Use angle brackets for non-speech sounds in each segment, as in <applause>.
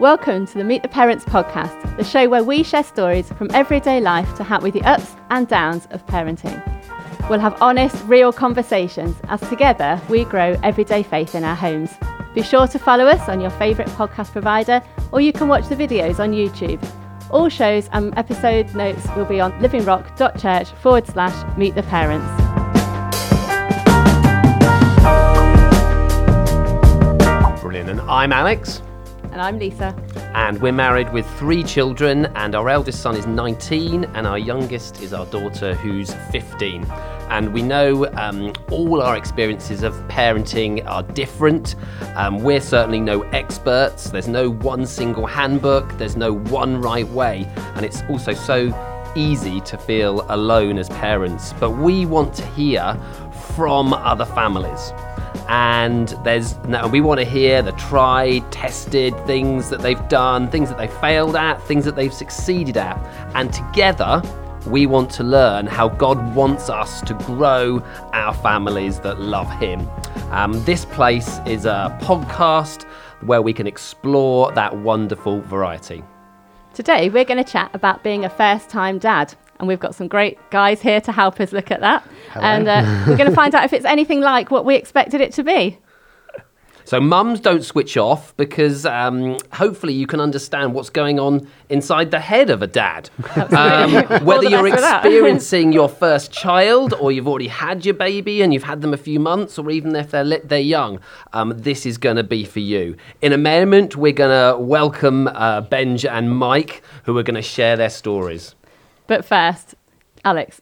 Welcome to the Meet the Parents podcast, the show where we share stories from everyday life to help with the ups and downs of parenting. We'll have honest, real conversations as together we grow everyday faith in our homes. Be sure to follow us on your favourite podcast provider, or you can watch the videos on YouTube. All shows and episode notes will be on livingrock.church forward slash meet the parents. Brilliant. And I'm Alex, And I'm Lisa. and we're married with three children, and our eldest son is 19, and our youngest is our daughter, who's 15. And we know um, all our experiences of parenting are different. Um, we're certainly no experts. There's no one single handbook. There's no one right way. And it's also so easy to feel alone as parents. But we want to hear from other families and there's we want to hear the tried, tested things that they've done, things that they failed at, things that they've succeeded at, and together we want to learn how God wants us to grow our families that love Him. Um, this place is a podcast where we can explore that wonderful variety. Today we're going to chat about being a first time dad. And we've got some great guys here to help us look at that. And uh, we're going to find out if it's anything like what we expected it to be. So, mums don't switch off because um, hopefully you can understand what's going on inside the head of a dad. Um, <laughs> whether you're best for that. experiencing your first child or you've already had your baby and you've had them a few months, or even if they're, li- they're young, um, this is going to be for you. In a moment, we're going to welcome uh, Benj and Mike, who are going to share their stories. But first, Alex,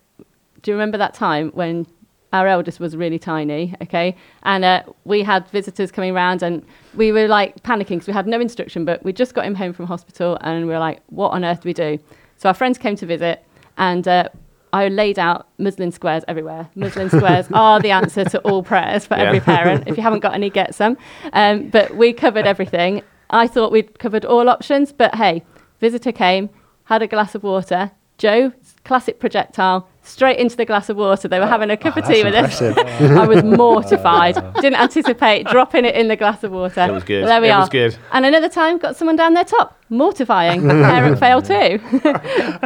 do you remember that time when our eldest was really tiny? Okay, and uh, we had visitors coming round, and we were like panicking because we had no instruction, but we just got him home from hospital, and we were like, "What on earth do we do?" So our friends came to visit, and. Uh, I laid out muslin squares everywhere. Muslin squares <laughs> are the answer to all prayers for Yeah. every parent. If you haven't got any, get some. Um, but we covered everything. I thought we'd covered all options, but hey, visitor came, had a glass of water. Joe, classic projectile, straight into the glass of water. They were having a cup of tea with us. I was <laughs> mortified. Didn't anticipate dropping it in the glass of water. It was good. But there we It are. was good. And another time, got someone down their top. Mortifying. <laughs> Parent fail too. <laughs>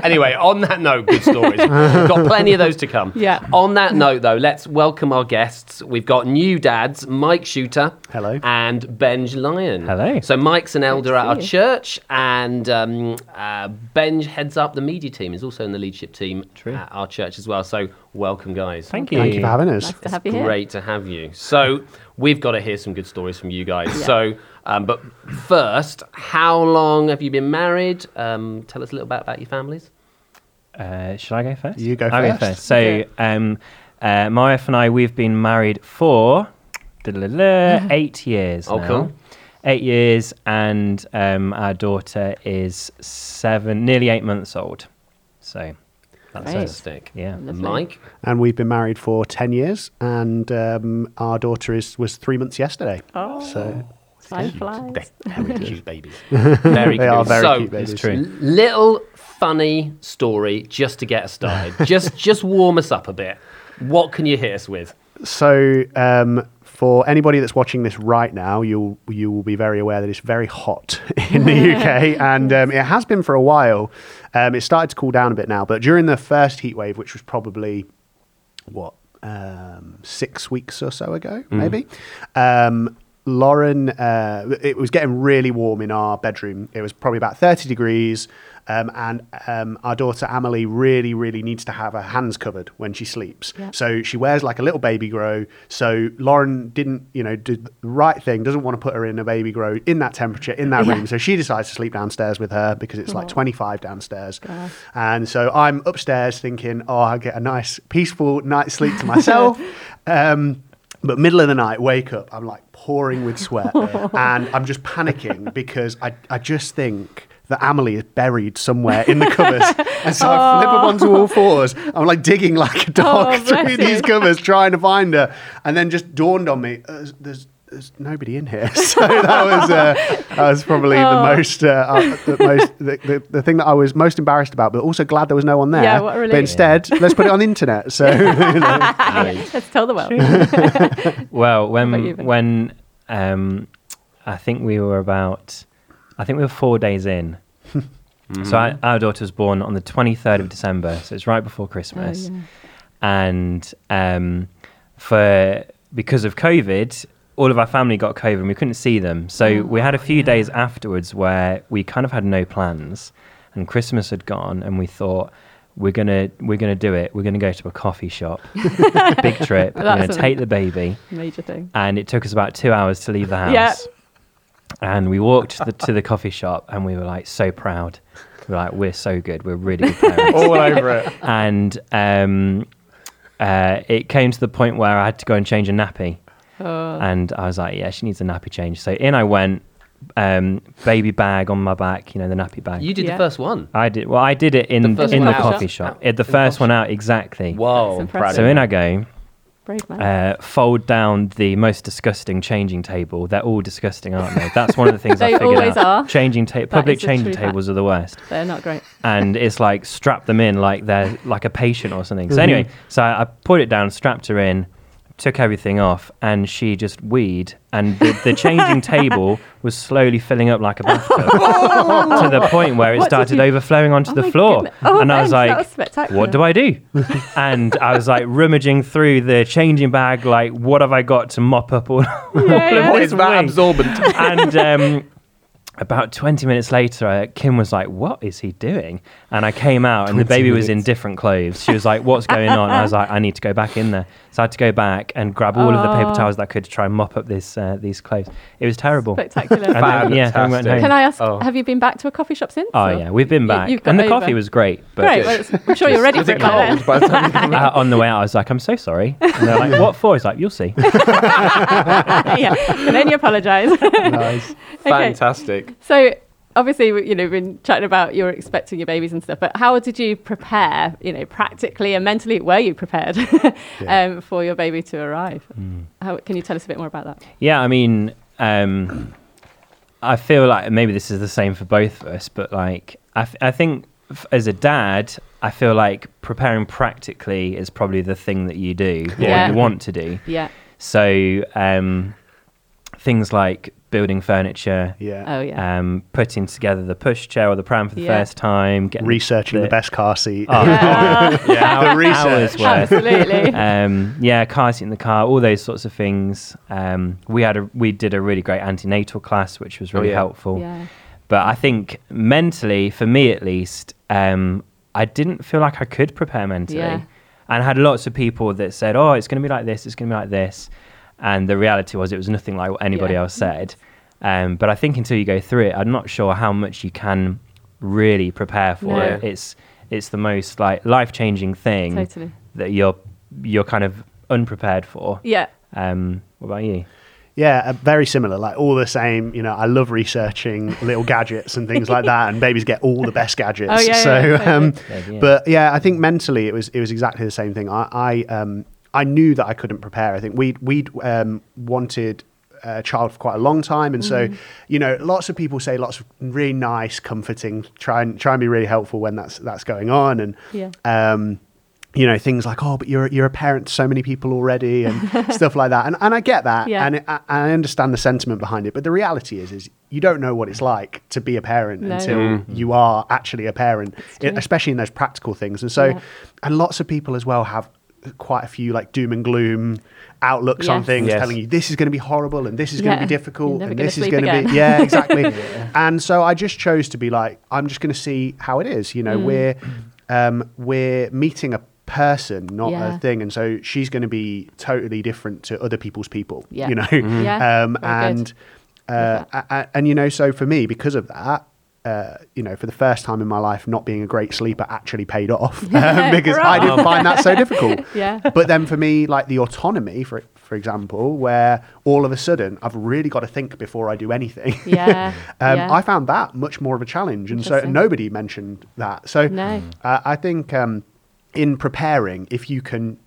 Anyway, on that note, good stories. We've got plenty of those to come. Yeah. On that note, though, let's welcome our guests. We've got new dads, Mike Shooter. Hello. And Benj Lyon. Hello. So Mike's an elder at our you. church, and um, uh, Benj heads up the media team. Is also in the leadership team True. at our church as well. So welcome, guys. Thank you. Thank you for having us. Nice to have you here. Great to have you. So we've got to hear some good stories from you guys. Yeah. So, um, but first, how long have you been married? Um, tell us a little bit about your families. Uh, should I go first? You go I'll first. go first. So, um, uh, my wife and I, we've been married for <laughs> eight years. Oh, now. cool. Eight years, and um, our daughter is seven, nearly eight months old. So, that's Great. us. Fantastic. Yeah. Lovely. Mike. And we've been married for 10 years, and um, our daughter is was three months yesterday. Oh, So time flies. They're <laughs> very cute babies. Very <laughs> They cute. are very so, cute babies. It's true. Little funny story just to get us started. <laughs> just just warm us up a bit. What can you hit us with? So, um, for anybody that's watching this right now, you'll you will be very aware that it's very hot in the UK, and um, it has been for a while. Um, it started to cool down a bit now, but during the first heat wave, which was probably what um, six weeks or so ago, maybe. Um, Lauren, uh, it was getting really warm in our bedroom. It was probably about 30 degrees. Um, and um, our daughter Amelie really, really needs to have her hands covered when she sleeps. Yeah. So she wears like a little baby grow. So Lauren didn't, you know, do the right thing, doesn't want to put her in a baby grow in that temperature, in that Yeah. room. So she decides to sleep downstairs with her because it's like 25 downstairs. Gosh. And so I'm upstairs thinking, oh, I'll get a nice, peaceful night's sleep to myself. <laughs> um, but middle of the night, wake up, I'm like pouring with sweat. <laughs> and I'm just panicking because I, I just think that Amelie is buried somewhere in the covers. <laughs> and so I flip up onto all fours. I'm like digging like a dog Oh, <laughs> through these you. covers trying to find her. And then just dawned on me, uh, there's, there's nobody in here. <laughs> So that was uh, that was probably the Oh. most uh, uh, the most the, the, the thing that I was most embarrassed about, but also glad there was no one there. Yeah, what a but relief. instead, let's put it on the internet. So you know. Let's tell the world. Well, when when um, I think we were about, I think we were four days in. <laughs> So our, our daughter was born on the 23rd of December, so it's right before Christmas. Oh, yeah. And um, for because of COVID, all of our family got COVID and we couldn't see them. So Oh, we had a few days afterwards where we kind of had no plans, and Christmas had gone, and we thought. We're gonna we're gonna do it. We're gonna go to a coffee shop, <laughs> big trip. We're gonna take the baby, Major thing. and it took us about two hours to leave the house. Yeah. And we walked to the, to the coffee shop, and we were like so proud. We were like, we're so good. We're really good parents. All over it. and um, uh, it came to the point where I had to go and change a nappy, Oh. and I was like, yeah, she needs a nappy change. So in I went, um, baby bag on my back, you know, the nappy bag. You did Yeah. the first one. I did. Well, I did it in The in the out. coffee shop. It, the In the first one out exactly. Whoa. That's proud of So in I go, Brave man. uh, fold down the most disgusting changing table. They're all disgusting, aren't they? That's one of the things <laughs> I They figured always out. are. Changing ta- public is a changing true fact. tables are the worst, They're not great. and it's like strap them in like they're like a patient or something. So Mm-hmm. anyway, so I, I put it down, strapped her in, took everything off, and she just weed, and the, the changing table <laughs> was slowly filling up like a bathtub <laughs> to the point where it What did started you- overflowing onto Oh the my floor, goodness. Oh, and I was Ben, that like, was spectacular. what do I do? <laughs> and I was like rummaging through the changing bag, like, what have I got to mop up all, all yeah. of What this is that wee? absorbent? And um, about 20 minutes later, uh, Kim was like, what is he doing? And I came out, and the 20 baby was in different clothes. She was like, what's going on? I was like, I need to go back in there. So I had to go back and grab all of the paper towels that I could to try and mop up this uh, these clothes. It was terrible. Spectacular. And then, yeah, we went home. Can I ask, Oh. have you been back to a coffee shop since? Oh or- yeah, we've been back, you've and the over. coffee was great. But Great. Well, I'm sure you're ready Was for it it by then. cold by the time <laughs> uh, on the way out, I was like, "I'm so sorry." And they're like, "What for?" He's like, "You'll see." <laughs> yeah. And then you apologise. Nice. <laughs> Okay. Fantastic. So obviously, you know, we've been chatting about you're expecting your babies and stuff, but how did you prepare, you know, practically and mentally, were you prepared <laughs> Yeah. um, for your baby to arrive? How, can you tell us a bit more about that? Yeah, I mean, um, I feel like maybe this is the same for both of us, but like, I, th- I think f- as a dad, I feel like preparing practically is probably the thing that you do, or Yeah. you want to do. Yeah. So, um, things like building furniture, Yeah. Oh, yeah. um, putting together the pushchair or the pram for the Yeah. first time, getting Researching the, best car seat. Oh, Yeah. <laughs> yeah, The research. hours worth. Absolutely. <laughs> um, yeah, car seat in the car, all those sorts of things. Um, we had a we did a really great antenatal class, which was really yeah. helpful. yeah. But I think mentally, for me at least, um, I didn't feel like I could prepare mentally, Yeah. and I had lots of people that said, "Oh, it's going to be like this. It's going to be like this," and the reality was it was nothing like what anybody Yeah. else said. Um, but I think until you go through it, I'm not sure how much you can really prepare for No. it. It's it's the most like life changing thing Totally. that you're you're kind of unprepared for. Yeah. Um, what about you? Yeah, uh, very similar. Like all the same. You know, I love researching <laughs> little gadgets and things like that, and babies get all the best gadgets. Oh, yeah, so, yeah, totally. um, Yeah, yeah. but yeah, I think mentally it was it was exactly the same thing. I I, um, I knew that I couldn't prepare. I think we we um, wanted a child for quite a long time, and Mm-hmm. so you know, lots of people say lots of really nice, comforting, try and try and be really helpful when that's that's going on, and Yeah. um, you know things like oh but you're you're a parent to so many people already and <laughs> stuff like that and and I get that Yeah. and it, I, I understand the sentiment behind it but the reality is is you don't know what it's like to be a parent No. until you are actually a parent especially in those practical things and so Yeah. and lots of people as well have quite a few like doom and gloom outlooks on things Yes. telling you this is going to be horrible and this is going Yeah. to be difficult and this is sleep going to be yeah exactly <laughs> and so I just chose to be like I'm just going to see how it is you know Mm. we're um, we're meeting a person not Yeah. a thing and so she's going to be totally different to other people's people Yeah. you know <laughs> Yeah, um, and uh, a- a- and you know so for me because of that uh, you know, for the first time in my life, not being a great sleeper actually paid off <laughs> um, because I didn't find that so difficult. <laughs> Yeah. But then for me, like the autonomy, for for example, where all of a sudden I've really got to think before I do anything. Yeah. <laughs> um, yeah. I found that much more of a challenge, and so nobody mentioned that. So No. uh, I think um, in preparing, if you can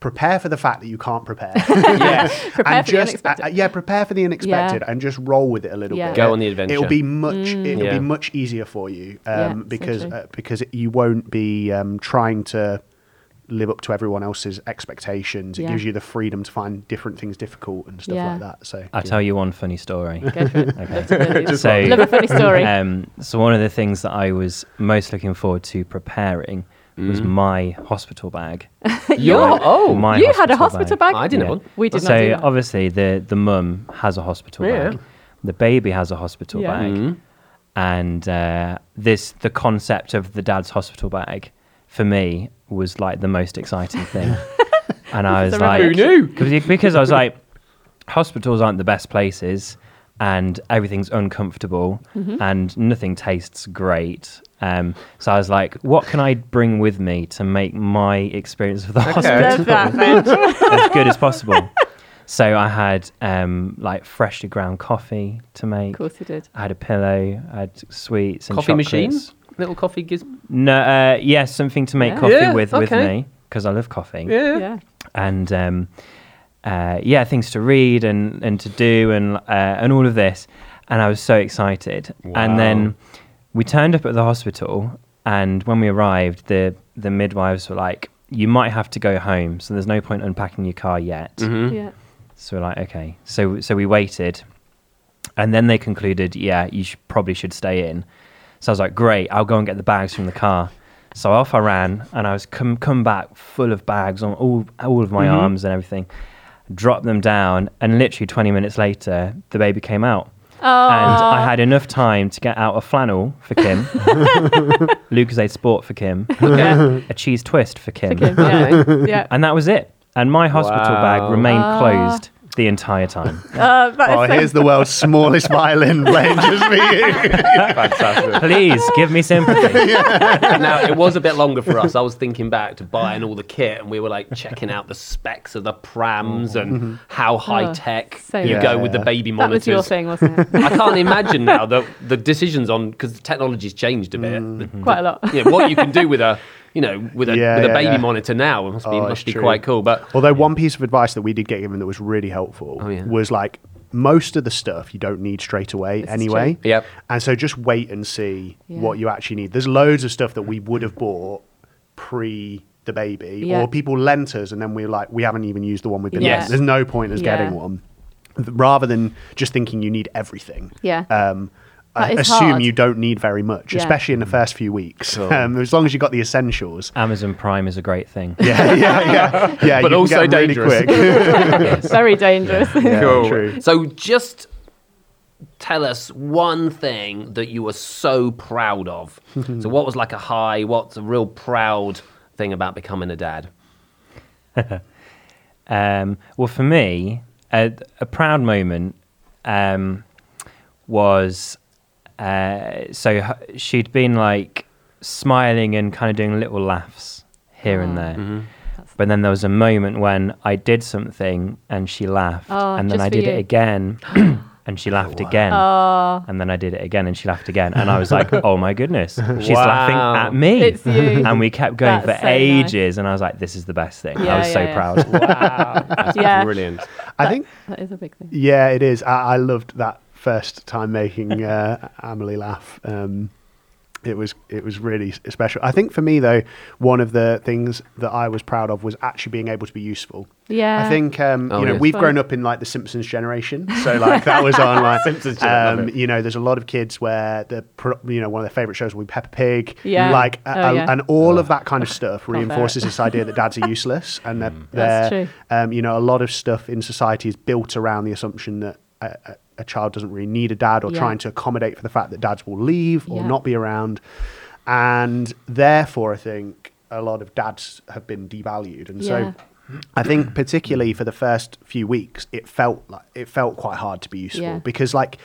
prepare for the fact that you can't prepare, <laughs> yeah. <laughs> Prepare and for the just unexpected. uh, yeah, prepare for the unexpected, and just roll with it a little Yeah. bit. Go on the adventure. It'll be much. It'll Yeah. be much easier for you um, so because uh, because you won't be um, trying to live up to everyone else's expectations. It Yeah. gives you the freedom to find different things difficult and stuff Yeah. like that. So I'll tell you one funny story. Go for it. <laughs> Love to. So- Love a funny story. Um, so one of the things that I was most looking forward to preparing was my hospital bag. <laughs> Your <laughs> oh, my you had a hospital bag. I didn't Yeah. have. We did so not So obviously the the mum has a hospital Yeah. bag. The baby has a hospital Yeah. bag. Mhm. And uh, this the concept of the dad's hospital bag for me was like the most exciting thing. <laughs> and I was like, Who knew? Because, because I was like, hospitals aren't the best places, and everything's uncomfortable, Mm-hmm. and nothing tastes great. Um, so I was like, what can I bring with me to make my experience of the hospital Love that, <laughs> Benj. as good as possible? So I had um, like freshly ground coffee to make. Of course you did. I had a pillow. I had sweets and Coffee chocolates. machines, little coffee gives. No, uh, yes, something to make Yeah. coffee Yeah, with with me because I love coffee Yeah. Yeah. and um, uh, yeah, things to read and, and to do and uh, and all of this, and I was so excited. And then we turned up at the hospital, and when we arrived, the the midwives were like, "You might have to go home, so there's no point unpacking your car yet." Mhm. Yeah. So we're like, "Okay." So so we waited, and then they concluded, "Yeah, you should, probably should stay in." So I was like, "Great, I'll go and get the bags from the car." So off I ran, and I was come come back full of bags on all all of my Mhm. arms and everything. Dropped them down, and literally 20 minutes later, the baby came out, Oh. and I had enough time to get out a flannel for Kim, <laughs> Lucozade Sport for Kim, Okay. a cheese twist for Kim, Okay, Yeah. yeah. <laughs> and that was it. And my hospital bag remained Ah. closed the entire time. <laughs> Uh, Oh, here's the world's smallest violin <laughs> playing just for you. Fantastic. Please give me sympathy. <laughs> now it was a bit longer for us. I was thinking back to buying all the kit, and we were like checking out the specs of the prams and how high tech so you good. go with the Yeah. baby that monitors. was your thing, wasn't it? I can't imagine now the the decisions on because the technology's changed a bit. The- Quite a lot. you know, what you can do with a you know with a Yeah, with a yeah, baby yeah. monitor now it must be Oh, must be true. quite cool. But Although one piece of advice that we did get given that was really helpful Oh, yeah. was like most of the stuff you don't need straight away This anyway. true. Yep. And so just wait and see Yeah. what you actually need. There's loads of stuff that we would have bought pre the baby Yeah. or people lent us and then we're like we haven't even used the one we've been Yes. lent. There's no point in us Yeah. getting one. Rather than just thinking you need everything. Yeah. Um That I is assume hard. you don't need very much, Yeah. especially in the first few weeks. Um, as long as you've got the essentials. Amazon Prime is a great thing. <laughs> Yeah, yeah, yeah. <laughs> Yeah, But you can also get 'em really dangerous. quick. <laughs> Very dangerous. Yeah, Cool. true. So just tell us one thing that you were so proud of. so what was like a high? What's a real proud thing about becoming a dad? Um, well, for me, a, a proud moment um, was uh, so h- she'd been like smiling and kind of doing little laughs here and Oh. there. Mm-hmm. But then there was a moment when I did something and she laughed, Oh, and then I did you. it again, <clears throat> and she laughed again. Oh, And then I did it again, and she laughed again, and I was like, <laughs> "Oh my goodness, she's laughing at me!" it's you. and we kept going That's for so nice. ages, and I was like, "This is the best thing." Yeah, I was so yeah, yeah. proud. Wow, that's Yeah. brilliant. I think that is a big thing. Yeah, it is. I, I loved that first time making <laughs> uh, Amelie laugh. Um, it was it was really special. I think for me though, one of the things that I was proud of was actually being able to be useful. Yeah. I think um, Oh, you know yes. we've Fun. grown up in like the Simpsons generation, so like that was on <laughs> like Simpsons um, you know there's a lot of kids where the you know one of their favorite shows will be Peppa Pig, Yeah. like Oh, a- a- yeah. and all of that kind of <laughs> stuff reinforces this idea that dads are useless and that That's they're true. um, you know, a lot of stuff in society is built around the assumption that a, a, child doesn't really need a dad or Yeah. trying to accommodate for the fact that dads will leave or Yeah. not be around. And therefore, I think a lot of dads have been devalued. And Yeah. so I think particularly for the first few weeks, it felt like it felt quite hard to be useful because like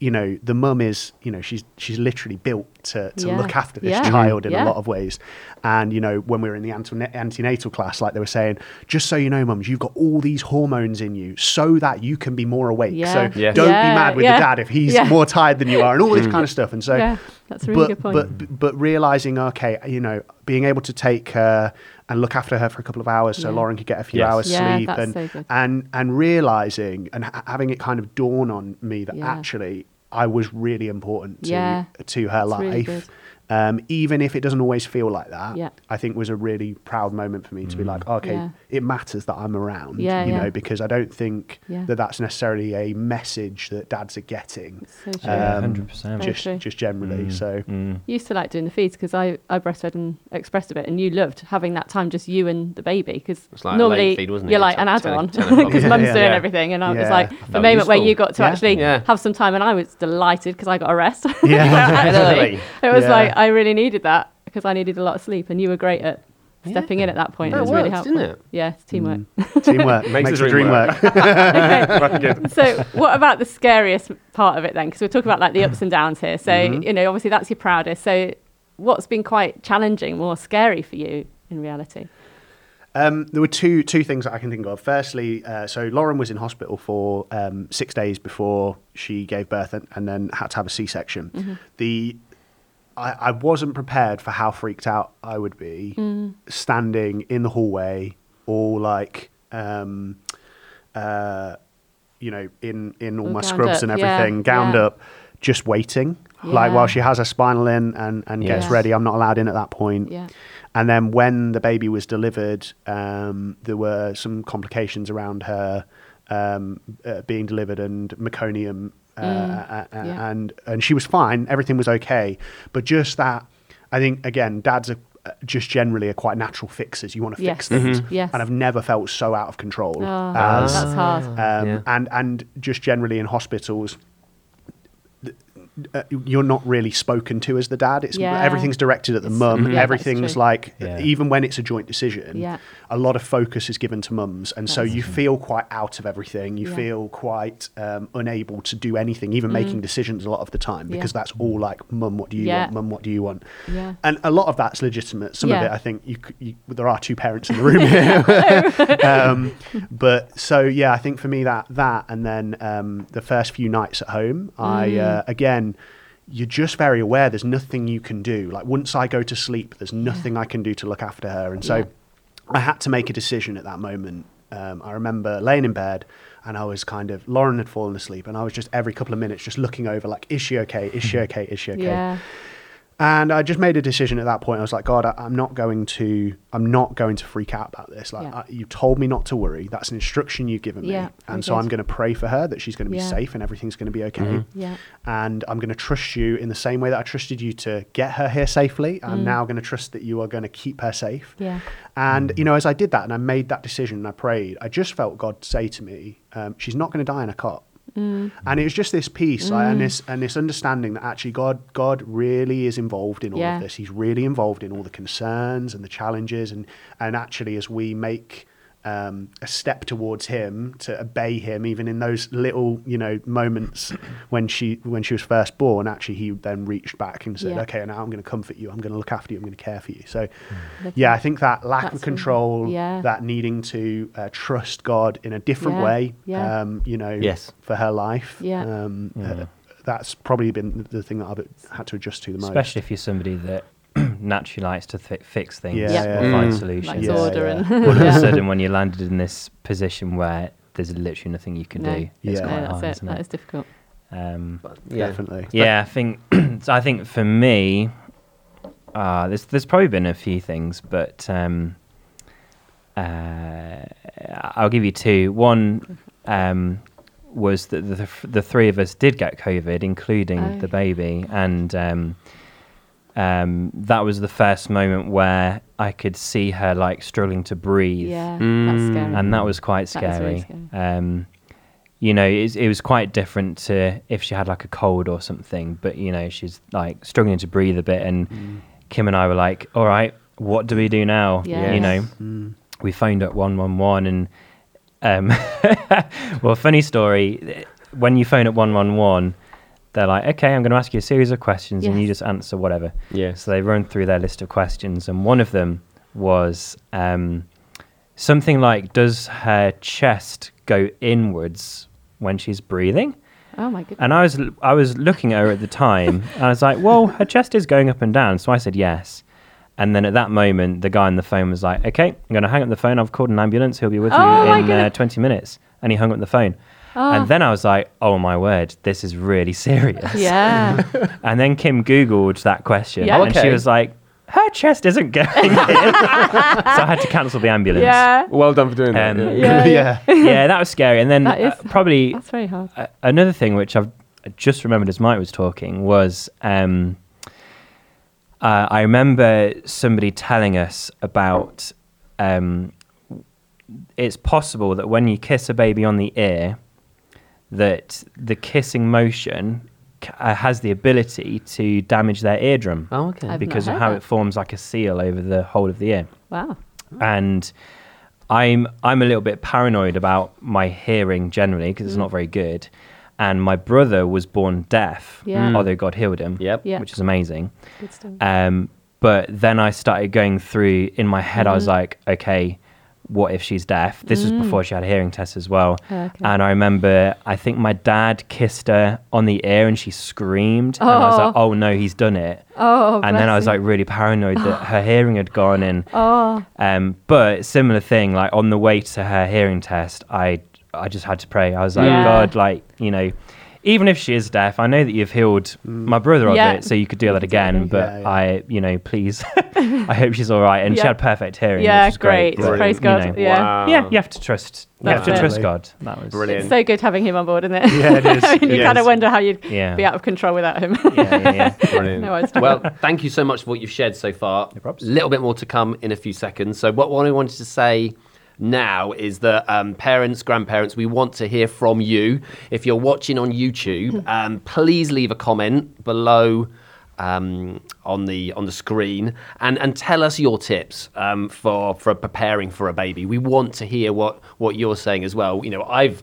you know the mum is you know she's she's literally built to, to Yeah. look after this Yeah. child in Yeah. a lot of ways and you know when we were in the antenatal class like they were saying just so you know mums you've got all these hormones in you so that you can be more awake Yeah. so Yes. don't Yeah, be mad with yeah. the dad if he's Yeah. more tired than you are and all this mm. kind of stuff and so yeah, that's a really but, good point. But but realizing, okay, you know, being able to take her and look after her for a couple of hours, so Yeah. Lauren could get a few Yes. hours Yeah, sleep, that's and so good. and and realizing and ha- having it kind of dawn on me that Yeah. actually I was really important to Yeah. to her That's really life. good. Um, even if it doesn't always feel like that, Yeah. I think was a really proud moment for me to be like, okay, Yeah. it matters that I'm around, Yeah, you yeah. know, because I don't think Yeah. that that's necessarily a message that dads are getting. So true. Yeah, um, 100%. Just true. just generally. So Mm. used to like doing the feeds because I, I breastfed and expressed a bit, and you loved having that time just you and the baby because It's like a normally late feed, wasn't it? you're like an add-on because <laughs> Yeah, mum's yeah. doing Yeah. everything, and I was like Felt the moment where you got to Yeah. actually Yeah. have some time, and I was delighted because I got a rest. <laughs> Yeah. <laughs> It was like I really needed that because I needed a lot of sleep, and you were great at stepping in at that point. That it was really works, helpful. didn't it? Yeah, it's teamwork. teamwork <laughs> Makes makes, the the dream dream work. work. <laughs> <laughs> So what about the scariest part of it then because we're talking about like the ups and downs here so Mm-hmm. you know obviously that's your proudest so what's been quite challenging more scary for you in reality Um, there were two two things that I can think of. Firstly, uh, so Lauren was in hospital for um, six days before she gave birth, and, and then had to have a C section. The I, I wasn't prepared for how freaked out I would be standing in the hallway, all like, um, uh, you know, in in all my scrubs up, and yeah, everything, gowned yeah. up, just waiting. Like while she has her spinal in and, and gets ready, I'm not allowed in at that point. yeah And then when the baby was delivered, um, there were some complications around her um, uh, being delivered and meconium, uh, uh, yeah. and and she was fine. Everything was okay, but just that, I think again, dads are uh, just generally are quite natural fixers. You want to fix Yes. things, Mhm. Yes. and I've never felt so out of control oh, as that's hard um, Yeah. and and just generally in hospitals th- uh, you're not really spoken to as the dad it's Yeah. everything's directed at the It's- mum Mhm. yeah, everything's like Yeah. even when it's a joint decision Yeah. a lot of focus is given to mums and so That's you feel quite out of everything you Yeah. feel quite um, unable to do anything even making decisions a lot of the time because Mm. Yeah. that's all like mum what do you Yeah. want mum what do you want yeah and a lot of that's legitimate. Some of it, I think, you, you there are two parents in the room here. <laughs> <laughs> um, but so yeah, I think for me that that, and then um, the first few nights at home, I Mm. uh, again, you're just very aware. There's nothing you can do. Like once I go to sleep, there's nothing I can do to look after her, and so Yeah. I had to make a decision at that moment. Um, I remember laying in bed and I was kind of Lauren had fallen asleep, and I was just every couple of minutes just looking over, like, is she okay? Is she okay? Is she okay? yeah And I just made a decision at that point. I was like, God, I, I'm not going to, I'm not going to freak out about this. Like, Yeah. I, you told me not to worry. That's an instruction you've given me. Yeah, and very so I'm going to pray for her that she's going to be Yeah. safe and everything's going to be okay. yeah And I'm going to trust you in the same way that I trusted you to get her here safely. I'm now going to trust that you are going to keep her safe. Mm. yeah And you know, as I did that and I made that decision and I prayed, I just felt God say to me, um, "She's not going to die in a cot." Mm. And it was just this peace like, and this and this understanding that actually God God really is involved in all Yeah. of this. He's really involved in all the concerns and the challenges, and and actually as we make um, a step towards Him to obey Him, even in those little you know moments <clears throat> when she when she was first born, actually He then reached back and said, Yeah. "Okay, now I'm going to comfort you. I'm going to look after you. I'm going to care for you." So. Lovely. Yeah, I think that lack That's of really- control, yeah. that needing to uh, trust God in a different Yeah, way, yeah. um, you know, Yes. for her life. Yeah. Um, uh, that's probably been the thing that I've had to adjust to the most. Especially if you're somebody that <clears throat> naturally likes to fi- fix things Yeah, Yeah. or find Mm. solutions. like Yeah, order yeah. and <laughs> <laughs> All of a sudden, when you landed in this position where there's literally nothing you can No. do, it's Yeah. quite no, that's hard, it isn't that it? is difficult Um, Yeah. Definitely. yeah, I think <clears throat> so I think for me, uh, there's there's probably been a few things, but um, uh, I'll give you two. One um, was that the, the the three of us did get COVID, including Oh. the baby, and um, um, that was the first moment where I could see her like struggling to breathe yeah that's Mm. scary and that was quite That is really scary. Um, you know, it, it was quite different to if she had like a cold or something. But you know, she's like struggling to breathe a bit, and Kim and I were like, "All right, what do we do now?" Yes. You know, Mm. we phoned up one one one, and um, <laughs> well, funny story. When you phone up one one one, they're like, "Okay, I'm going to ask you a series of questions, and you just answer whatever." Yeah. So they run through their list of questions, and one of them was um, something like, "Does her chest go inwards when she's breathing?" oh my goodness And I was I was looking at her at the time, and I was like, "Well, her chest is going up and down." So I said yes. And then at that moment, the guy on the phone was like, "Okay, I'm going to hang up the phone. I've called an ambulance. He'll be with Oh you in uh, 20 minutes." And he hung up the phone. And then I was like, oh my word, this is really <laughs> serious. Yeah. And then Kim Googled that question Yeah. and she was like, her chest isn't going in. <laughs> so I had to cancel the ambulance. yeah. Well done for doing that. Um, yeah. Yeah. yeah. <laughs> yeah, that was scary. And then That is- uh, probably That's very hard. a- another thing which I've just remembered as Mike was talking was um, uh, I remember somebody telling us about um, it's possible that when you kiss a baby on the ear, that the kissing motion c- uh, has the ability to damage their eardrum Oh, okay. I've because not of heard how that. it forms like a seal over the whole of the ear Wow. and I'm I'm a little bit paranoid about my hearing generally because it's Mm. not very good. And my brother was born deaf, Yeah. although God healed him, Yep. Yeah. which is amazing. Good stuff. Um, but then I started going through in my head. I was Mm-hmm. like, okay, what if she's deaf? This was before she had a hearing test as well. Mm. Okay. And I remember, I think my dad kissed her on the ear and she screamed. And I was like, Oh. oh no, he's done it. oh, and then I was like really paranoid that her hearing had gone and <laughs> oh, um, but similar thing, like on the way to her hearing test, I I just had to pray. I was like, Yeah. God, like you know, even if she is deaf, I know that you've healed mm. my brother of Yeah. it, so you could do that again. Exactly. But Yeah, yeah. I, you know, please, <laughs> <laughs> I hope she's all right. And she Yeah. had perfect hearing. yeah, which was great. great. but, Praise you God. know, yeah. Wow. Yeah, you have to trust. You have That's to it. trust God. That was Brilliant. It's so good having him on board, isn't it? Yeah, it is. <laughs> I mean, you It kind of is. wonder how you'd Yeah. be out of control without him. Yeah, yeah, yeah. Brilliant. no, it's well, thank you so much for what you've shared so far. No props. A little bit more to come in a few seconds. So, what, what I wanted to say now is that um, parents, grandparents, we want to hear from you. If you're watching on YouTube, um, please leave a comment below. Um, on the on the screen and and tell us your tips um, for for preparing for a baby. We want to hear what what you're saying as well. You know, I've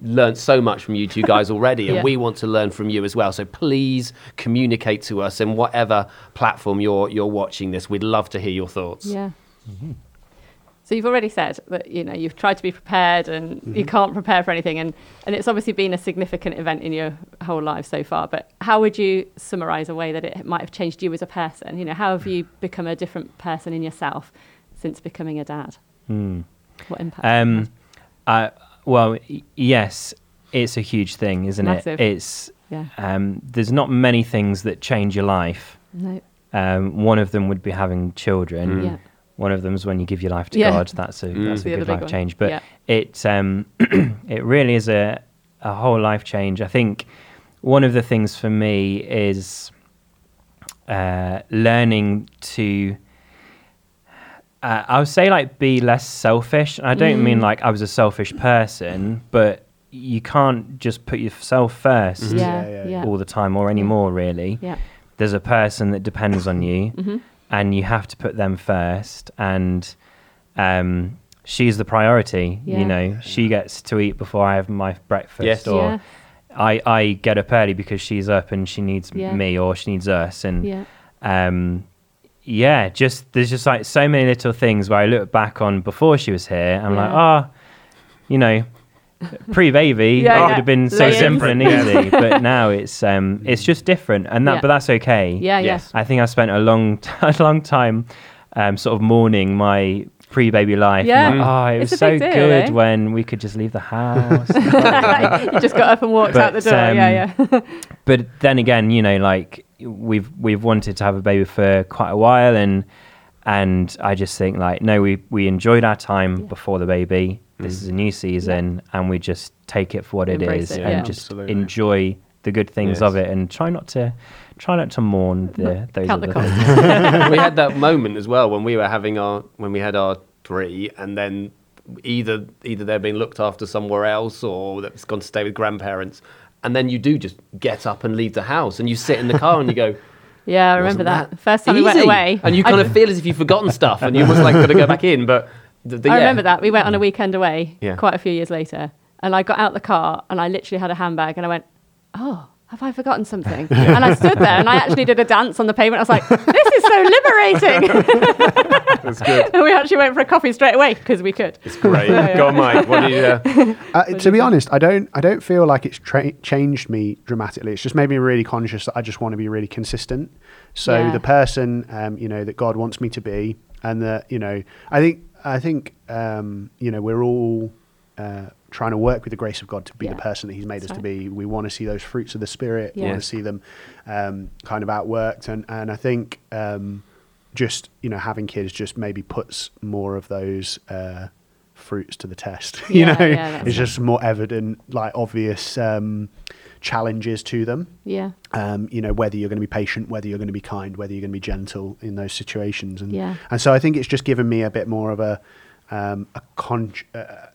learned so much from you two <laughs> guys already, and Yeah. we want to learn from you as well. So please communicate to us in whatever platform you're you're watching this. We'd love to hear your thoughts. Yeah. Mm-hmm. So you've already said that you know you've tried to be prepared and Mm-hmm. you can't prepare for anything, and and it's obviously been a significant event in your whole life so far. But how would you summarise a way that it might have changed you as a person? You know, how have you become a different person in yourself since becoming a dad? Hmm. What impact? Um, had? I, well, y- yes, it's a huge thing, isn't Massive. it? It's yeah. um, there's not many things that change your life. No. Um, one of them would be having children. Yeah. One of them is when you give your life to Yeah. God. That's a Mm. that's a good life one. change. But Yeah. it um, <clears throat> it really is a a whole life change. I think one of the things for me is uh, learning to. Uh, I would say like be less selfish. I don't mean Mm. like I was a selfish person, but you can't just put yourself 1st Yeah. Yeah, yeah, Yeah. yeah. all the time or anymore. Really, Yeah. there's a person that depends on you hmm and you have to put them first and um, she's the priority Yeah. you know she gets to eat before i have my breakfast Yes. or Yeah. I, I get up early because she's up and she needs Yeah. me or she needs us and Yeah. um, yeah just there's just like so many little things where i look back on before she was here i'm like Yeah. oh you know pre-baby Yeah, it yeah. would have been so Lay in. simple and easy but now it's um it's just different and that Yeah. but that's okay Yeah. Yeah. Yes. I think I spent a long, <laughs> a long time, um, sort of mourning my pre-baby life. Yeah. Like, oh, it It's was so deal, good eh? when we could just leave the house. <laughs> you just got up and walked out the But, door. yeah. um, Yeah. <laughs> but then again, you know, like we've we've wanted to have a baby for quite a while, and and I just think like, no, we we enjoyed our time Yeah. before the baby. This mm. is a new season, and we just take it for what Embrace it is, it, and yeah. just Absolutely. enjoy the good things Yes. of it, and try not to try not to mourn the those Count the other cost. things. <laughs> we had that moment as well when we were having our when we had our three, and then either either they're being looked after somewhere else or that's gone to stay with grandparents, and then you do just get up and leave the house, and you sit in the car and you go. <laughs> Yeah, I remember "Wasn't that. First time we went away. and you I- kind of feel as if you've forgotten stuff, and you're almost like got to go back in. But the, the, I yeah. remember that. We went on a weekend away Yeah. quite a few years later. And I got out the car and I literally had a handbag and I went, oh, have I forgotten something? <laughs> And I stood there and I actually did a dance on the pavement. I was like, this is so liberating. <laughs> That's good. and we actually went for a coffee straight away because we could. It's great. Yeah. Go on, Mike. What do you? Uh, <laughs> Uh, to be honest, I don't. I don't feel like it's tra- changed me dramatically. It's just made me really conscious that I just want to be really consistent. So Yeah. the person, um, you know, that God wants me to be, and that you know, I think, I think, um, you know, we're all uh, trying to work with the grace of God to be Yeah. the person that He's made That's us to be. We want to see those fruits of the Spirit. We want to see them um, kind of outworked, and and I think um, just you know having kids just maybe puts more of those. Uh, fruits to the test <laughs> you know yeah, it's right. just more evident like obvious um challenges to them Yeah. um, you know whether you're going to be patient whether you're going to be kind whether you're going to be gentle in those situations and Yeah. and so i think it's just given me a bit more of a um, a con uh,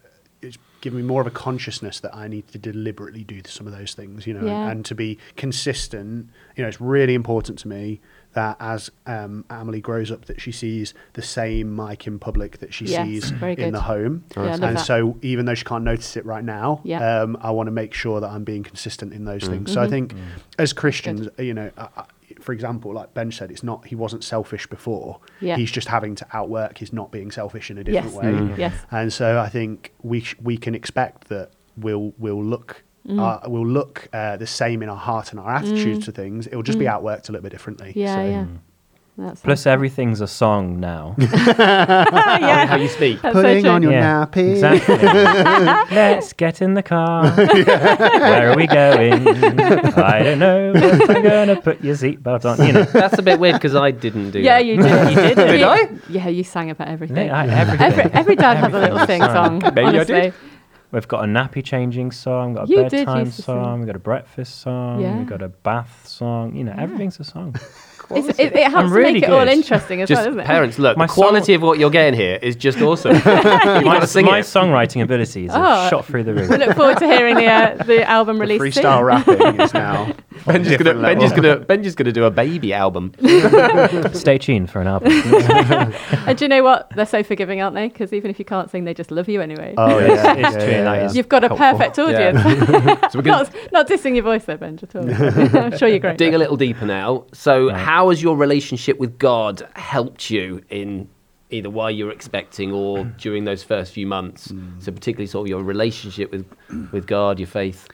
it's given me more of a consciousness that i need to deliberately do some of those things you know Yeah. and to be consistent you know it's really important to me that as um, Amelie grows up, that she sees the same Mike in public that she Yes, sees in good. the home. Yeah, and that. so, even though she can't notice it right now, Yeah. um, I want to make sure that I'm being consistent in those things. Mm-hmm. So I think, as Christians, you know, I, I, for example, like Ben said, it's not he wasn't selfish before. Yeah. He's just having to outwork his not being selfish in a different Yes. way. Mhm. Yes. And so I think we sh- we can expect that we'll we'll look. Mm. Uh, we'll look uh, the same in our heart and our attitudes to things. It will just be outworked a little bit differently. Mm. Yeah. So- Yeah. That's Plus, everything's a song now. <laughs> <laughs> yeah. How you speak. That's Putting true. on your Yeah, nappy. Exactly. <laughs> Let's get in the car. Where are we going? I don't know. But I'm gonna put your seatbelt on. You know. That's a bit weird because I didn't do Yeah, that. you did. You did. Did You- I? Yeah, you sang about everything. Yeah, I- everything. Every, every dad has a little Everything sing song. sung. Maybe I honestly. did. We've got a nappy changing song, got a You bedtime song, we've got a breakfast song, Yeah. we've got a bath song. You know, everything's a song. <laughs> It's, it, it helps I'm to really make it all interesting as Just well, isn't it? parents, look, My the quality song- of what you're getting here is just awesome. <laughs> you <laughs> my my songwriting abilities have Oh. shot through the roof. We roof. look forward to hearing the uh, the album The release freestyle soon. rapping is now. Ben's just gonna, different Ben gonna, Ben just gonna do a baby album. <laughs> Stay tuned for an album. <laughs> And do you know what? They're so forgiving, aren't they? Because even if you can't sing, they just love you anyway. Oh yeah, it's yeah, true, yeah, yeah. You've got a helpful. perfect Yeah. audience. <laughs> so we're gonna not, not dissing your voice there, Benj, at all. I'm sure you're great. dig a little deeper now. So, Right. how has your relationship with God helped you in either while you're expecting or during those first few months? So, particularly sort of your relationship with with God, your faith.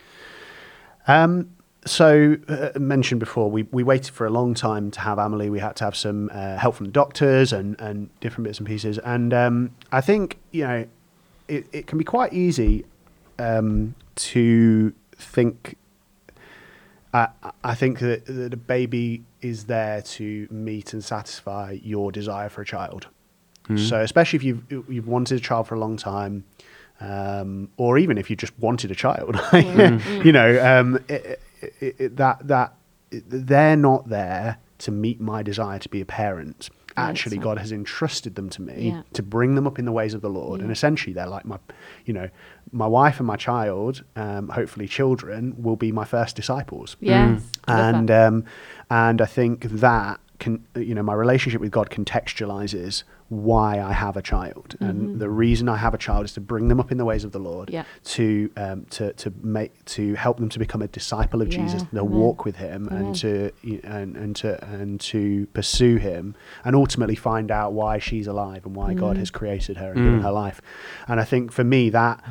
Um, so, uh, mentioned before, we, we waited for a long time to have Amelie. We had to have some uh, help from the doctors and, and different bits and pieces. And um, I think, you know, it, it can be quite easy um, to think. I, I think that, that a baby is there to meet and satisfy your desire for a child. So, especially if you've you've wanted a child for a long time, um, or even if you just wanted a child, <laughs> you know, um, it, it, it, that that they're not there to meet my desire to be a parent. Yeah, Actually, that's God has entrusted them to me Yeah. to bring them up in the ways of the Lord, and essentially, they're like my, you know, my wife and my child, um, hopefully children, will be my first disciples Yes. love and um, and I think that can you know my relationship with God contextualizes why I have a child, and the reason I have a child is to bring them up in the ways of the Lord, Yeah. to um, to to make to help them to become a disciple of Jesus, Yeah, to amen. walk with Him, Amen. and to and and to and to pursue Him, and ultimately find out why she's alive and why Mm. God has created her and given her life, and I think for me that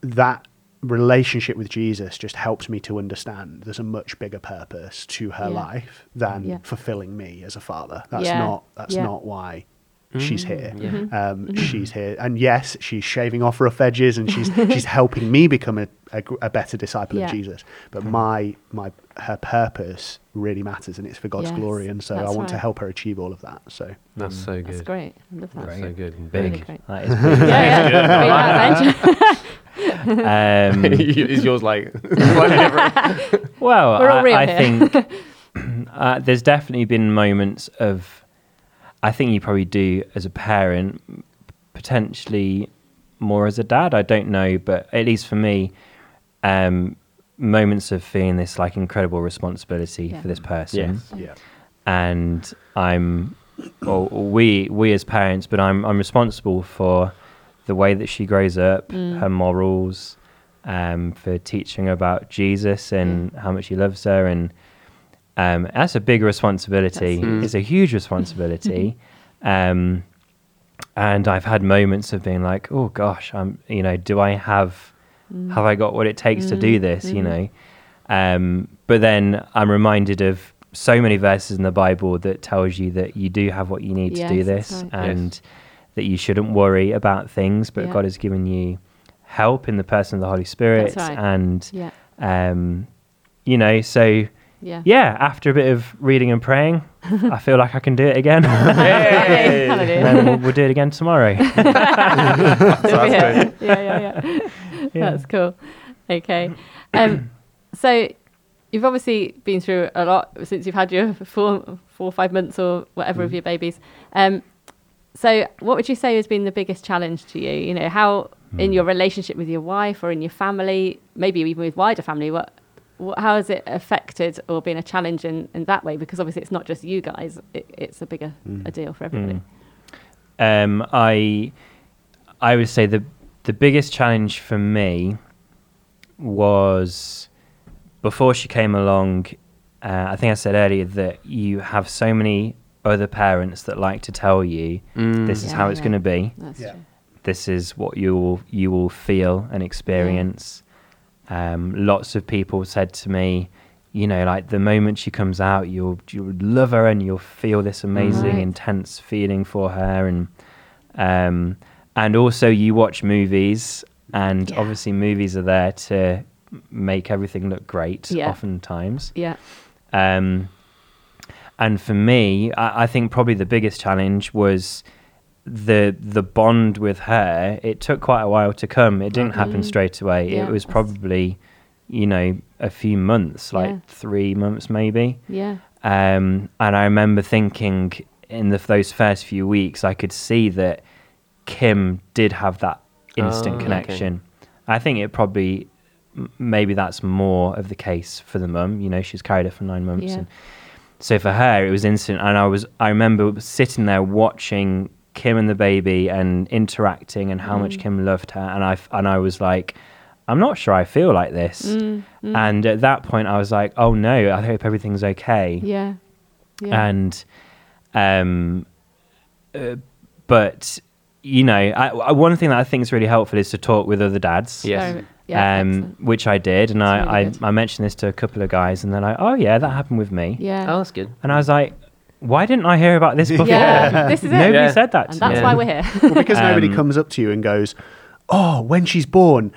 that relationship with Jesus just helps me to understand there's a much bigger purpose to her Yeah. life than Yeah. fulfilling me as a father. That's Yeah. not that's Yeah. not why she's here. yeah. Mm-hmm. Um, She's here, and yes, she's shaving off rough edges, and she's <laughs> she's helping me become a, a, a better disciple Yeah. of Jesus. But my my her purpose really matters, and it's for God's Yes, glory, and so I that's want to help her achieve all of that. So That's so good. That's great. I love that. That's so good. and Big. Big. great. That is big. <laughs> Yeah, yeah. Beat that, Benj. Um, <laughs> is yours like slightly? Well, I, I think <clears throat> uh, there's definitely been moments of, I think you probably do as a parent, potentially more as a dad. I don't know, but at least for me, um, moments of feeling this like incredible responsibility Yeah. for this person, Yes. yeah, and I'm, or we we as parents, but I'm I'm responsible for the way that she grows up, Mm. her morals, um, for teaching about Jesus and how much he loves her, and um, that's a big responsibility. That's huge. It's a huge responsibility, <laughs> um, and I've had moments of being like, oh gosh, I'm, you know, do I have, Mm. have I got what it takes to do this? You know, um, but then I'm reminded of so many verses in the Bible that tells you that you do have what you need to do this, right. and that you shouldn't worry about things, but Yeah. God has given you help in the person of the Holy Spirit, That's right. and Yeah. um, you know, so Yeah. yeah, after a bit of reading and praying, <laughs> I feel like I can do it again. <laughs> Hallelujah. Hallelujah. and then we'll, we'll do it again tomorrow. <laughs> yeah, yeah, yeah, yeah. That's cool. Okay. Um, so you've obviously been through a lot since you've had your four, four or five months or whatever of your babies. Um, so what would you say has been the biggest challenge to you? You know, how in your relationship with your wife or in your family, maybe even with wider family, what, what how has it affected or been a challenge in, in that way? Because obviously it's not just you guys; it, it's a bigger a deal for everybody. um, I I would say the the biggest challenge for me was before she came along. Uh, I think I said earlier that you have so many other parents that like to tell you this is Yeah, how it's yeah. going to be. That's Yeah. true. This is what you will you will feel and experience. Um, lots of people said to me, you know, like the moment she comes out, you'll you'll love her and you'll feel this amazing, Right. intense feeling for her, and um, and also you watch movies, and Yeah. obviously movies are there to make everything look great. Yeah. Oftentimes, Yeah. um, and for me, I, I think probably the biggest challenge was the the bond with her. It took quite a while to come. It didn't happen straight away. Yeah, it was probably, you know, a few months, like Yeah. three months maybe. Yeah. Um, and I remember thinking in the, those first few weeks, I could see that Kim did have that instant Oh, okay. connection. I think it probably, maybe that's more of the case for the mum. You know, she's carried her for nine months. Yeah. And so for her, it was instant. And I was, I remember sitting there watching Kim and the baby and interacting and how Mm. much Kim loved her. And I, f- and I was like, I'm not sure I feel like this. Mm, And at that point, I was like, oh no, I hope everything's okay Yeah. Yeah. and um uh, but you know I, I, one thing that i think is really helpful is to talk with other dads Yes. Very- yeah. um which i did and I, really. I i mentioned this to a couple of guys and they're like oh yeah that happened with me Yeah. Oh, that's good. and i was like why didn't i hear about this before Yeah, <laughs> this is it. nobody Yeah. said that and to that's me why we're here. <laughs> Well, because nobody Um, comes up to you and goes, "Oh, when she's born."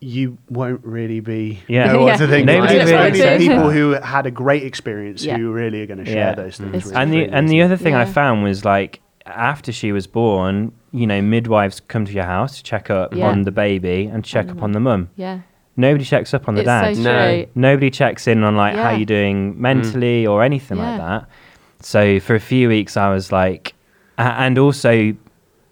You won't really be Yeah. know what Yeah. to think. Nobody it's really only says people who had a great experience Yeah. who really are going to share Yeah. those things. It's with and you, the really, and the other thing I found was like after she was born, you know, midwives come to your house to check up Yeah. on the baby and check up on the mum. yeah. Nobody checks up on the it's dad. so No. Nobody checks in on like how you're doing mentally or anything like that. So for a few weeks, I was like, and also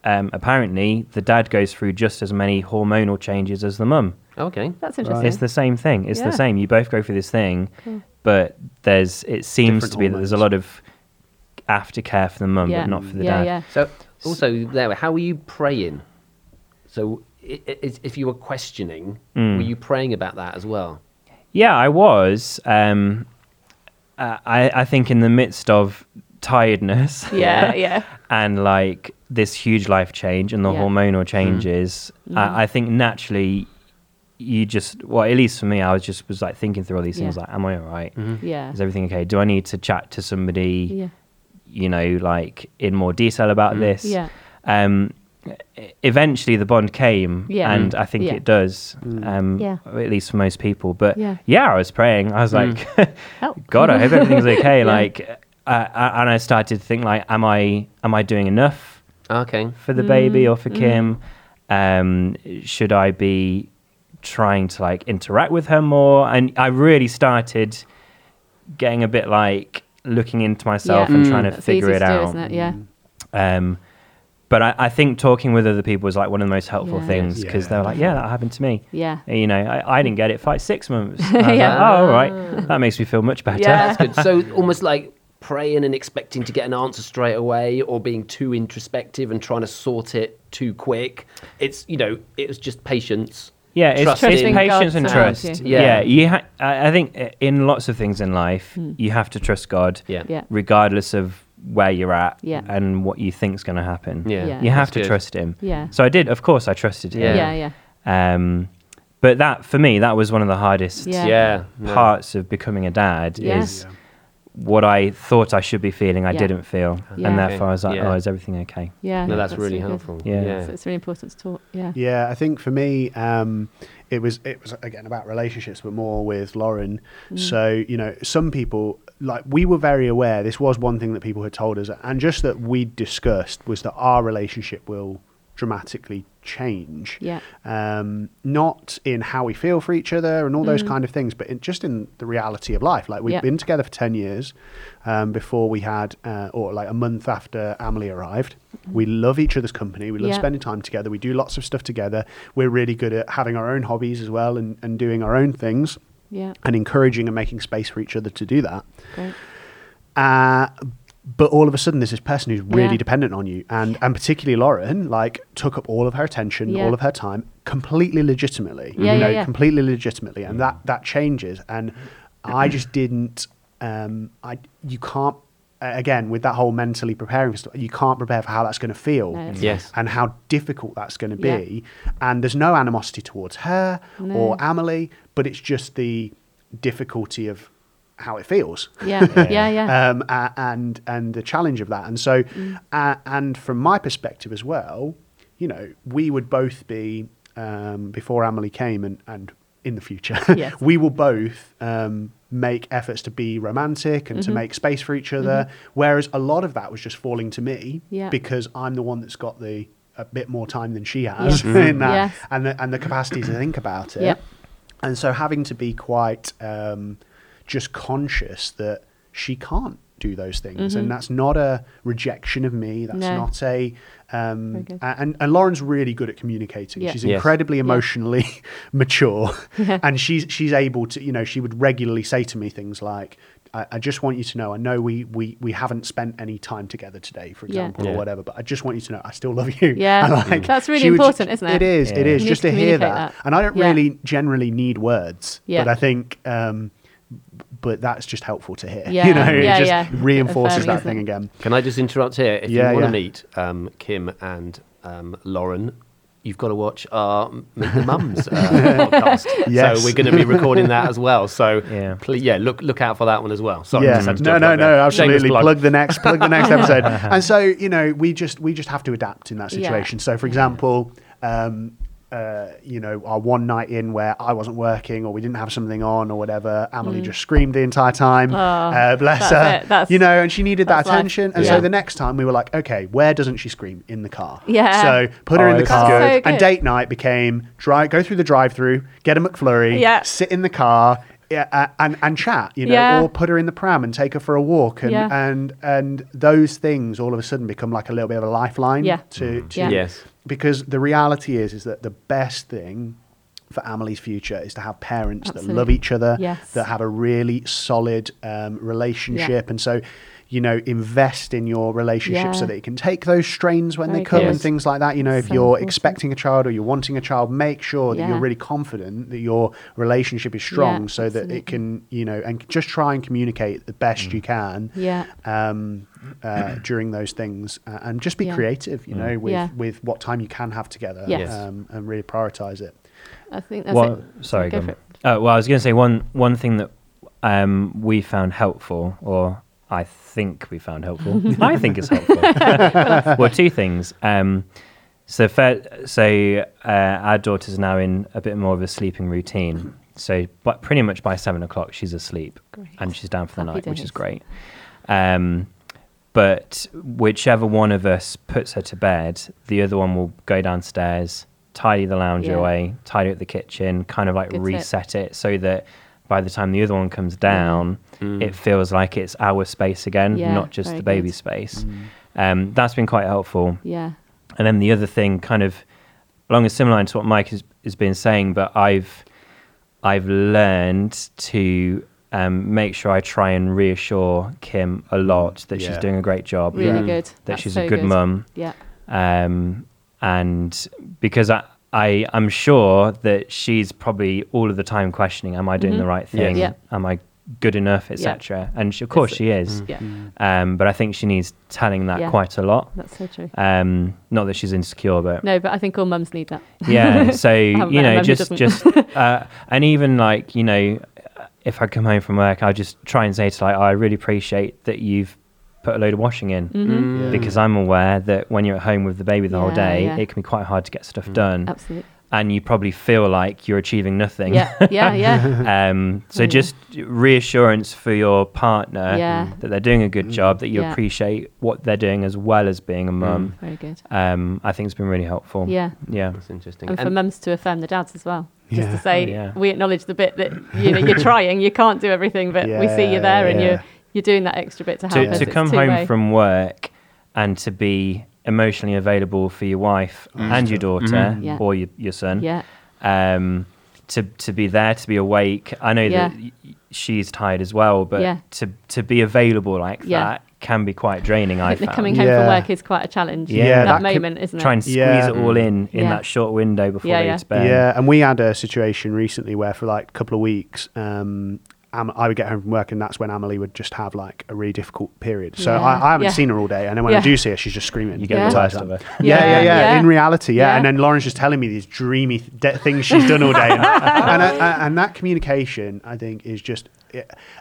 um, apparently the dad goes through just as many hormonal changes as the mum. Okay. That's interesting. It's the same thing. It's Yeah. the same. You both go through this thing, but there's it seems Different to be that there's a lot of aftercare for the mum, yeah. but not for the yeah, dad. Yeah. So, also, there, how were you praying? So, i- i- if you were questioning, Mm. were you praying about that as well? Yeah, I was. Um, uh, I I think in the midst of tiredness. <laughs> Yeah. <laughs> Yeah. and like this huge life change and the Yeah. hormonal changes Mhm. I, I think naturally you just well at least for me i was just was like thinking through all these things Yeah. like am i all right Yeah. is everything okay do i need to chat to somebody Yeah. you know like in more detail about this Yeah. um eventually the bond came Yeah. and i think Yeah. it does um Yeah. at least for most people but Yeah. yeah, i was praying i was like Help. <laughs> god i hope everything's <laughs> okay Yeah. like uh, and i started to think like am i am i doing enough Okay. for the Mm, baby or for Kim? Um, should I be trying to like interact with her more? And I really started getting a bit like looking into myself Yeah. and Mm. trying to That's figure it to do, out. isn't it? Yeah. Um, but I, I think talking with other people was like one of the most helpful Yeah. things because Yeah. they were like, "Yeah, that happened to me." Yeah. You know, I, I didn't get it for like six months. <laughs> And I was Yeah. like, oh, all right, that makes me feel much better. Yeah. That's good. So, almost like praying and expecting to get an answer straight away or being too introspective and trying to sort it too quick. It's, you know, it was just patience. Yeah, it's, Trust it's patience God and trust. Yeah, Yeah. you. Ha- I I think uh, in lots of things in life, you have to trust God, Yeah. Yeah. regardless of where you're at Yeah. and what you think's going to happen. Yeah. Yeah. you have That's to good. trust Him. Yeah. So I did. Of course, I trusted Him. Yeah. Yeah. Um, but that for me, that was one of the hardest Yeah. Yeah. no. parts of becoming a dad. Yeah. Is what I thought I should be feeling, I Yeah. didn't feel, Yeah. and therefore I was like, Yeah. oh, is everything okay? Yeah. No, that's, really good. helpful. Yeah. So it's really important to talk. Yeah. Yeah, I think for me, um, it was it was again about relationships, but more with Lauren. Mm. So you know, some people like we were very aware. This was one thing that people had told us, and just that we discussed was that our relationship will dramatically change. Yeah. Um, not in how we feel for each other and all those kind of things, but in, just in the reality of life. Like we've Mm. Yeah. been together for ten years um, before we had, uh, or like a month after Amelie arrived. We love each other's company. We love Mm. Yeah. spending time together. We do lots of stuff together. We're really good at having our own hobbies as well and, and doing our own things Yeah. and encouraging and making space for each other to do that. Great. Uh, but all of a sudden, there's this person who's really Yeah. dependent on you, and and particularly Lauren, like took up all of her attention, Yeah. all of her time, completely legitimately. Yeah, you yeah, know, yeah. completely legitimately, and that that changes. And I just didn't. Um, I you can't. Again, with that whole mentally preparing for stuff, you can't prepare for how that's going to feel No, Yes. and how difficult that's going to Yeah. be. And there's no animosity towards her No. or Amelie, but it's just the difficulty of how it feels. Yeah. Yeah. <laughs> Yeah. Um, a- and and the challenge of that, and so, Mm. uh, and from my perspective as well, you know, we would both be um, before Amelie came, and and in the future, <laughs> Yes. we will both um, make efforts to be romantic and to Mm-hmm. make space for each other. Whereas a lot of that was just falling to me Yeah. because I'm the one that's got the a bit more time than she has Yes. <laughs> in that, Yes. and the and the capacity to think about it. Yep. And so having to be quite um, just conscious that she can't do those things, and that's not a rejection of me. That's Mm-hmm. No. not a. Um, Very good. a- and and Lauren's really good at communicating. Yeah. She's Yes. incredibly emotionally <laughs> mature, Yeah. and she's she's able to. You know, she would regularly say to me things like. I, I just want you to know. I know we, we, we haven't spent any time together today, for example, Yeah. or whatever. But I just want you to know I still love you. Yeah. <laughs> And, That's really she would important, isn't it? It is. It Yeah. is You just to to hear that. that. And I don't Yeah. really generally need words, Yeah. but I think, um, but that's just helpful to hear. Yeah. <laughs> You know, Yeah, it just yeah. reinforces Affirming, that isn't thing again. Can I just interrupt here? If Yeah, you want yeah. to meet um, Kim and um, Lauren, you've got to watch our Meet the Mums uh, <laughs> podcast. <laughs> Yes. So we're going to be recording that as well. So Yeah. please, yeah, look look out for that one as well. Sorry, yeah, just had to no, no, no, there. absolutely. Plug. plug. the next, plug the next episode. And so, you know, we just we just have to adapt in that Yeah. situation. So, for example, um, uh, you know, our one night in where I wasn't working or we didn't have something on or whatever, Amelie just screamed the entire time. Mm. Oh, uh, bless that's her. That's- you know, and she needed that that's life. attention. And Yeah. so the next time we were like, okay, where doesn't she scream? In the car. Yeah. So put her Oh, in the car. So And date night became drive, go through the drive-through, get a McFlurry, Yeah. sit in the car. Yeah, uh, and and chat, you know, Yeah. or put her in the pram and take her for a walk, and Yeah. and and those things all of a sudden become like a little bit of a lifeline Yeah. to, to Yeah. Yes. Because the reality is is that the best thing for Amelie's future is to have parents that love each other, Yes. that have a really solid um, relationship, and so you know invest in your relationship so that it can take those strains when they come good. and things like that. You know, if So you're important. expecting a child or you're wanting a child, make sure that Yeah. you're really confident that your relationship is strong, Yeah, so that absolutely. it can you know and just try and communicate the best you can Yeah. um, uh, during those things, uh, and just be Yeah. creative. You know, with Yeah. with what time you can have together, Yes. um, and really prioritize it. I think that's Well, it. sorry, go go for it. Uh, well, I was going to say one one thing that um, we found helpful, or I think we found helpful. <laughs> I think it's helpful. <laughs> well, two things. Um, so, fair, so uh, our daughter's now in a bit more of a sleeping routine. So, but pretty much by seven o'clock, she's asleep Great. and she's down for the Happy night, which is great. Um, but whichever one of us puts her to bed, the other one will go downstairs, tidy the lounge Yeah. away, tidy up the kitchen, kind of like Good tip. reset it so that by the time the other one comes down, it feels like it's our space again, Yeah, not just the baby good. space. Um, that's been quite helpful. Yeah. And then the other thing, kind of along a similar line to what Mike has, has been saying, but I've I've learned to um, make sure I try and reassure Kim a lot that she's doing a great job, Really Yeah. good. that That's she's so a good, mum, Yeah. um, and because I. I, I'm sure that she's probably all of the time questioning, am I doing Mhm. the right thing? Yeah. Am I good enough, etc. And she, of course It's- she is, Yeah. um, but I think she needs telling that Yeah. quite a lot. That's so true. Um, not that she's insecure, but No, but I think all mums need that. yeah <laughs> so you know just just <laughs> uh, and even like you know if I come home from work, I'll just try and say to like, oh, I really appreciate that you've put a load of washing in Mhm. Yeah. because I'm aware that when you're at home with the baby the whole day, yeah. it can be quite hard to get stuff Mm. done, Absolutely. and you probably feel like you're achieving nothing. Yeah, yeah, yeah. <laughs> um, so Yeah. just reassurance for your partner Yeah. that they're doing a good job, that you Yeah. appreciate what they're doing as well as being a mum. Very good. Um, I think it's been really helpful. Yeah. Yeah. That's interesting. And for mums to affirm the dads as well. Just Yeah. to say, Oh, yeah. we acknowledge the bit that you know you're <laughs> trying, you can't do everything, but we see you there, and you're you're doing that extra bit to help To, us. to come home two-way. from work and to be emotionally available for your wife and your daughter. Yeah. or your, your son. yeah, um, to to be there, to be awake. I know Yeah. that y- y- she's tired as well, but Yeah. to to be available like Yeah. that can be quite draining. I <laughs> I think coming home from work is quite a challenge. Yeah, that, that could- moment, isn't it? Try it? and squeeze Yeah. it all in in Yeah. that short window before Yeah, they yeah. to bed. Yeah, and we had a situation recently where for like a couple of weeks, um, Am- I would get home from work, and that's when Amelie would just have like a really difficult period. So Yeah. I, I haven't Yeah. seen her all day, and then when Yeah. I do see her, she's just screaming. You get Yeah. the all worst of time. it. Yeah, yeah, yeah, Yeah. In reality, yeah. Yeah. And then Lauren's just telling me these dreamy de- things she's done all day, <laughs> and and, I- and that communication, I think, is just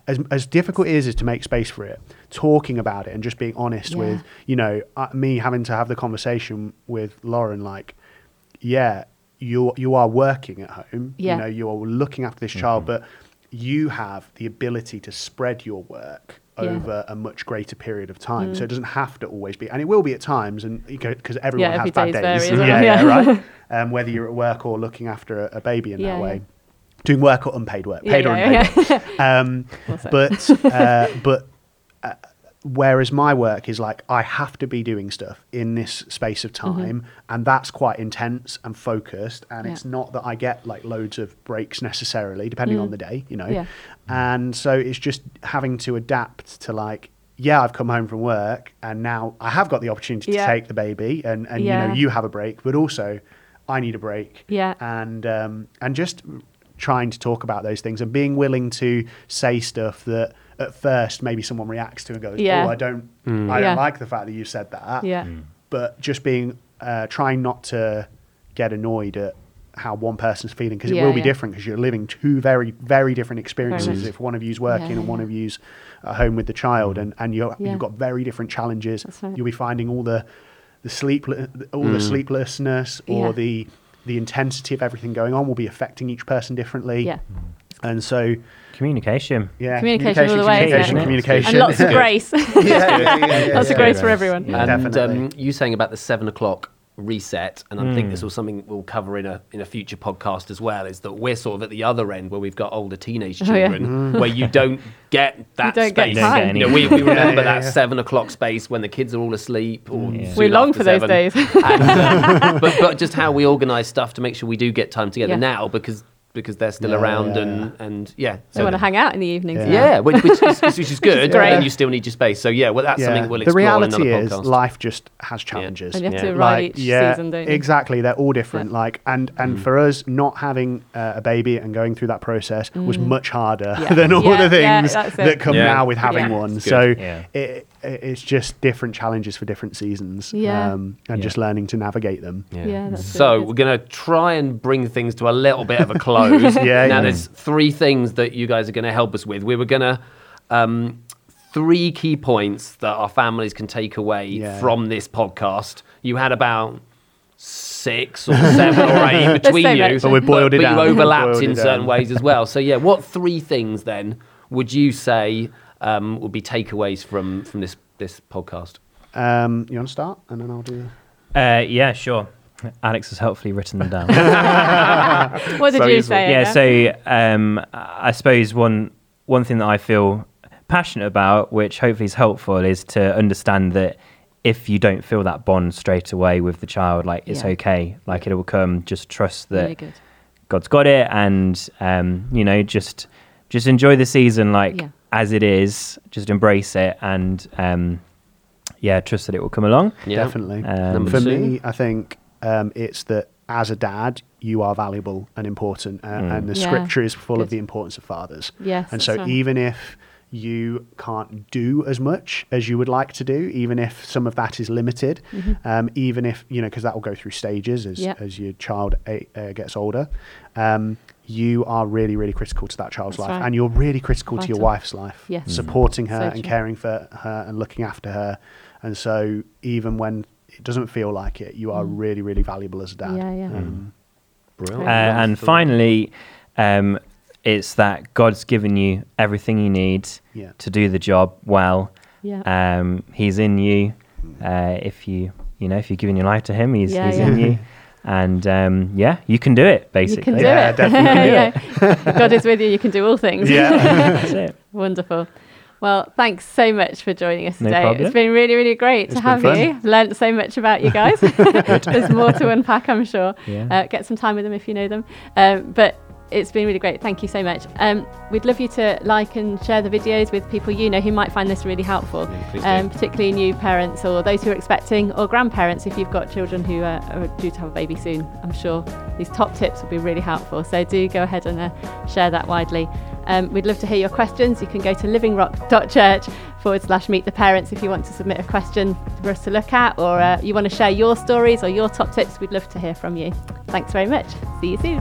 as as difficult it is, is to make space for it. Talking about it and just being honest Yeah. with, you know, uh, me having to have the conversation with Lauren, like, yeah, you you are working at home. Yeah. You know, you are looking after this child, but you have the ability to spread your work Yeah. over a much greater period of time. Mm. So it doesn't have to always be, and it will be at times, and because everyone Yeah, has bad day's yeah, yeah, right. <laughs> Um, whether you're at work or looking after a, a baby in that way, doing work or unpaid work, paid or unpaid. <laughs> Um, but uh, <laughs> but whereas my work is like I have to be doing stuff in this space of time, and that's quite intense and focused. And Mm-hmm. Yeah. it's not that I get like loads of breaks necessarily, depending on Mm. the day, you know. Yeah. And so it's just having to adapt to like. Yeah, I've come home from work and now I have got the opportunity Yeah. to take the baby and, and you know, you have a break, but also I need a break Yeah. and um, and just trying to talk about those things and being willing to say stuff that at first maybe someone reacts to and goes, Yeah. "Oh, I don't, Mm. I don't like the fact that you said that." yeah, But just being uh, trying not to get annoyed at how one person's feeling because it will be yeah. different because you're living two very very different experiences much. if one of you's working Yeah, and one yeah. of you's at home with the child and and you're, Yeah. you've got very different challenges right. you'll be finding all the the sleep all the Mm. sleeplessness or Yeah. the the intensity of everything going on will be affecting each person differently yeah. and so Communication. yeah Communication all the way, communication communication And lots of <laughs> grace. yeah, yeah, yeah, <laughs> yeah, lots of grace for everyone. Yeah. and Definitely. um, you saying about the seven o'clock reset, and I think Mm. this was something we'll cover in a in a future podcast as well. Is that we're sort of at the other end where we've got older teenage Oh, yeah. children, where you don't get that don't get space. time. You know, we, we remember Yeah, yeah, that yeah. seven o'clock space when the kids are all asleep, or Yeah. We long after for those seven. days. And, um, <laughs> but but just how we organise stuff to make sure we do get time together Yeah. now because because they're still Yeah, around yeah, and and yeah. They want to hang out in the evenings. Yeah. Yeah, which, which, is, <laughs> which is good, great. and you still need your space. So yeah, well, that's Yeah. something we'll the explore in reality another is podcast. life just has challenges And you have Yeah. to ride like each yeah season, don't you? exactly they're all different Yeah. like and and for us not having uh, a baby and going through that process was much harder Mm. Yeah. <laughs> than all Yeah, the things that's that come Yeah. now with having Yeah. one so. Yeah. it, it, it's just different challenges for different seasons Yeah. um, and Yeah. just learning to navigate them Yeah, that's so really we're going to try and bring things to a little bit of a <laughs> close. Yeah, Now yeah. there's three things that you guys are going to help us with. We were going to um, three key points that our families can take away Yeah. from this podcast. You had about six or seven or eight <laughs> between say you, But we boiled it but down. <laughs> you overlapped Boiled in it certain down. ways as well. So yeah, what three things then would you say um, would be takeaways from from this this podcast? um, you want to start and then I'll do Uh, yeah, sure. Alex has helpfully written them down. <laughs> What did So you useful. say? yeah, Edgar? so um, I suppose one one thing that I feel passionate about, which hopefully is helpful, is to understand that if you don't feel that bond straight away with the child, like it's Yeah. okay, like it will come. Just trust that really. God's got it, and um, you know, just just enjoy the season like Yeah. As it is. Just embrace it, and um, yeah, trust that it will come along. Yeah. definitely Um, for two? me, I think um, it's that as a dad, you are valuable and important, uh, Mm. and the Yeah. scripture is full of the importance of fathers. Yes. and so, right. even if you can't do as much as you would like to do, even if some of that is limited. Um, even if you know, because that will go through stages as Yep. as your child a- uh, gets older. Um, you are really, really critical to that child's That's life, right. and you're really critical to your wife's life. Yes. Mm. supporting her So and caring for her and looking after her. And so, even when it doesn't feel like it, you are really, really valuable as a dad. Mm. Yeah, yeah. Um, Brilliant. Uh, and finally, um, it's that God's given you everything you need Yeah. to do the job well. Yeah. Um, he's in you. Uh, if you, you know, if you're giving your life to Him, He's Yeah, He's yeah. in you. <laughs> And um, yeah, you can do it. Basically, You can do Yeah, <laughs> it. definitely. Yeah. God is with you. You can do all things. yeah. <laughs> That's <laughs> it. Wonderful. Well, thanks so much for joining us No today. problem. It's been really, really great It's to have fun. you. Learned so much about you guys. There's more to unpack, I'm sure. Yeah. Uh, get some time with them if you know them. Um, but it's been really great. Thank you so much. Um, we'd love you to like and share the videos with people you know who might find this really helpful, Yeah, um, particularly new parents or those who are expecting or grandparents if you've got children who uh, are due to have a baby soon. I'm sure these top tips will be really helpful. So do go ahead and uh, share that widely. Um, we'd love to hear your questions. You can go to livingrock.church forward slash meet the parents if you want to submit a question for us to look at or uh, you want to share your stories or your top tips. We'd love to hear from you. Thanks very much. See you soon.